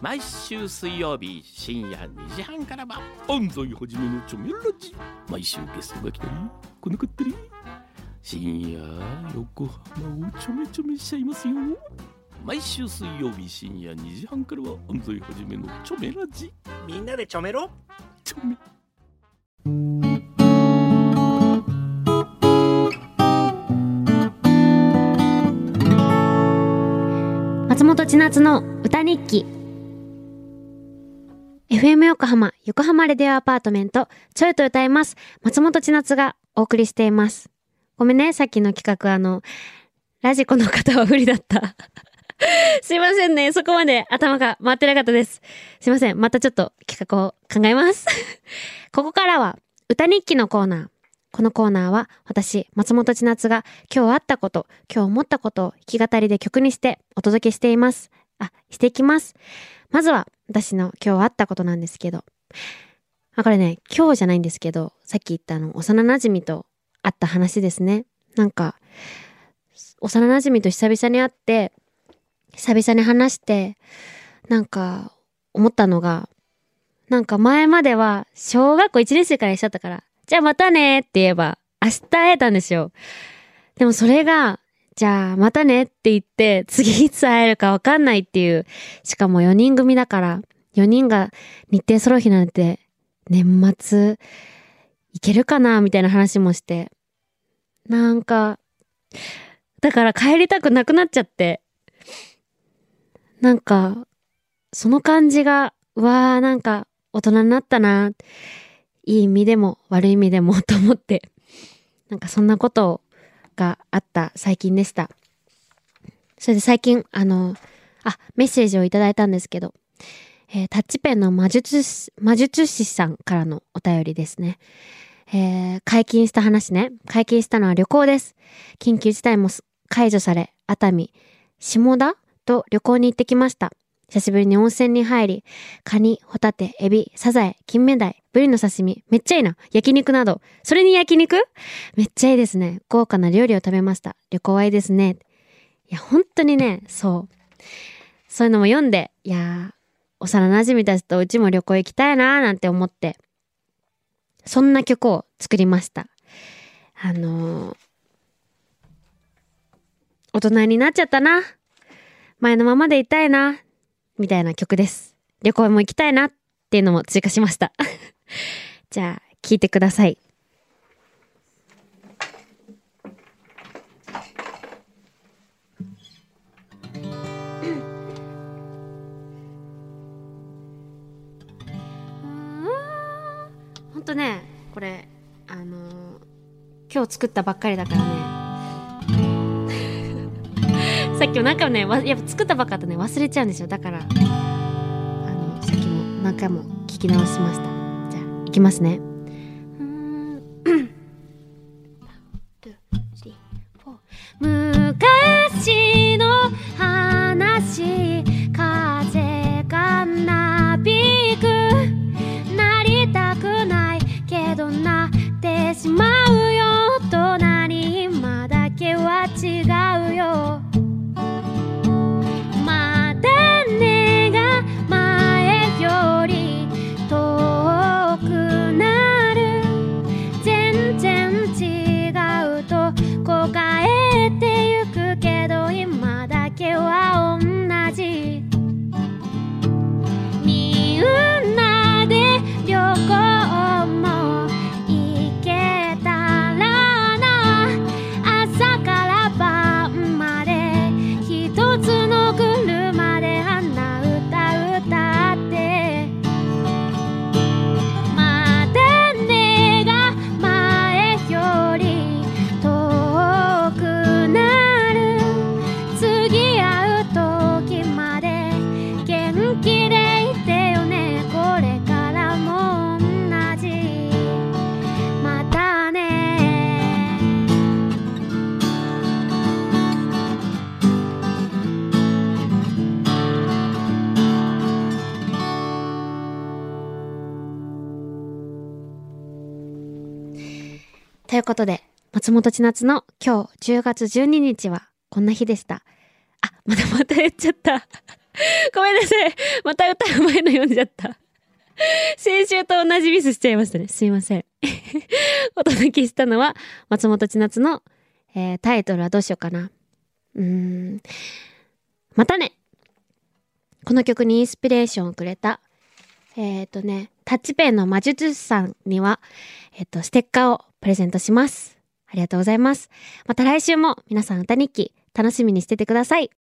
毎週水曜日深夜2時半からは安西はじめのチョメラジ。毎週ゲストが来たり来なかったり。深夜横浜をちょめちょめしちゃいますよ。毎週水曜日深夜2時半からは安西はじめのチョメラジ。みんなでちょめろ。チョメ。松本千夏の歌日記 FM 横浜横浜レディオアパートメントちょいと歌います。松本千夏がお送りしています。ごめんねさっきの企画あのラジコの方は不利だった。すいませんねそこまで頭が回ってなかったです。すいませんまたちょっと企画を考えます。ここからは歌日記のコーナー。このコーナーは私、松本千夏が今日あったこと、今日思ったことを弾き語りで曲にしてお届けしています。あ、していきます。まずは私の今日あったことなんですけど。あ、これね、今日じゃないんですけど、さっき言ったあの、幼馴染と会った話ですね。なんか、幼馴染と久々に会って、久々に話して、なんか、思ったのが、なんか前までは小学校1年生から一緒だったから、じゃあまたねって言えば、明日会えたんですよ。でもそれが、じゃあまたねって言って、次いつ会えるかわかんないっていう。しかも4人組だから、4人が日程揃う日なんて、年末、いけるかなみたいな話もして。なんか、だから帰りたくなくなっちゃって。なんか、その感じが、わーなんか大人になったな。いい意味でも悪い意味でもと思って、なんかそんなことをがあった最近でした。それで最近、あの、あ、メッセージをいただいたんですけど、えータッチペンの魔術師、魔術師さんからのお便りですね。えー解禁した話ね。解禁したのは旅行です。緊急事態も解除され、熱海、下田と旅行に行ってきました。久しぶりに温泉に入り、カニ、ホタテ、エビ、サザエ、金目鯛、ブリの刺身、めっちゃいいな。焼肉など。それに焼肉？めっちゃいいですね。豪華な料理を食べました。旅行はいいですね。いや、本当にね、そう。そういうのも読んで、いやー、幼馴染たちとうちも旅行行きたいなーなんて思って、そんな曲を作りました。あのー、大人になっちゃったな。前のままでいたいな。みたいな曲です。旅行も行きたいなっていうのも追加しました。じゃあ、聴いてください。ほんとね、これ、あのー今日作ったばっかりだからね。さっきもなねやっぱ作ったばっかだとね。忘れちゃうんですよ。だからあのさっきも何回も聞き直しました。じゃあいきますね。うん。ということで、松本千夏の今日10月12日はこんな日でした。あ、またまた言っちゃった。ごめんなさい。また歌う前の読んじゃった。先週と同じミスしちゃいましたね。すいません。お届けしたのは、松本千夏の、えータイトルはどうしようかな。うーん。またね。この曲にインスピレーションをくれた、えっ、とね、タッチペンの魔術師さんには、えっ、と、ステッカーをプレゼントします。ありがとうございます。また来週も皆さん歌日記楽しみにしててください。